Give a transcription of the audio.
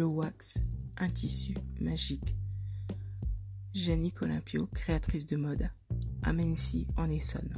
le wax, un tissu magique. Jenny Olympio, créatrice de mode, à Mency en Essonne.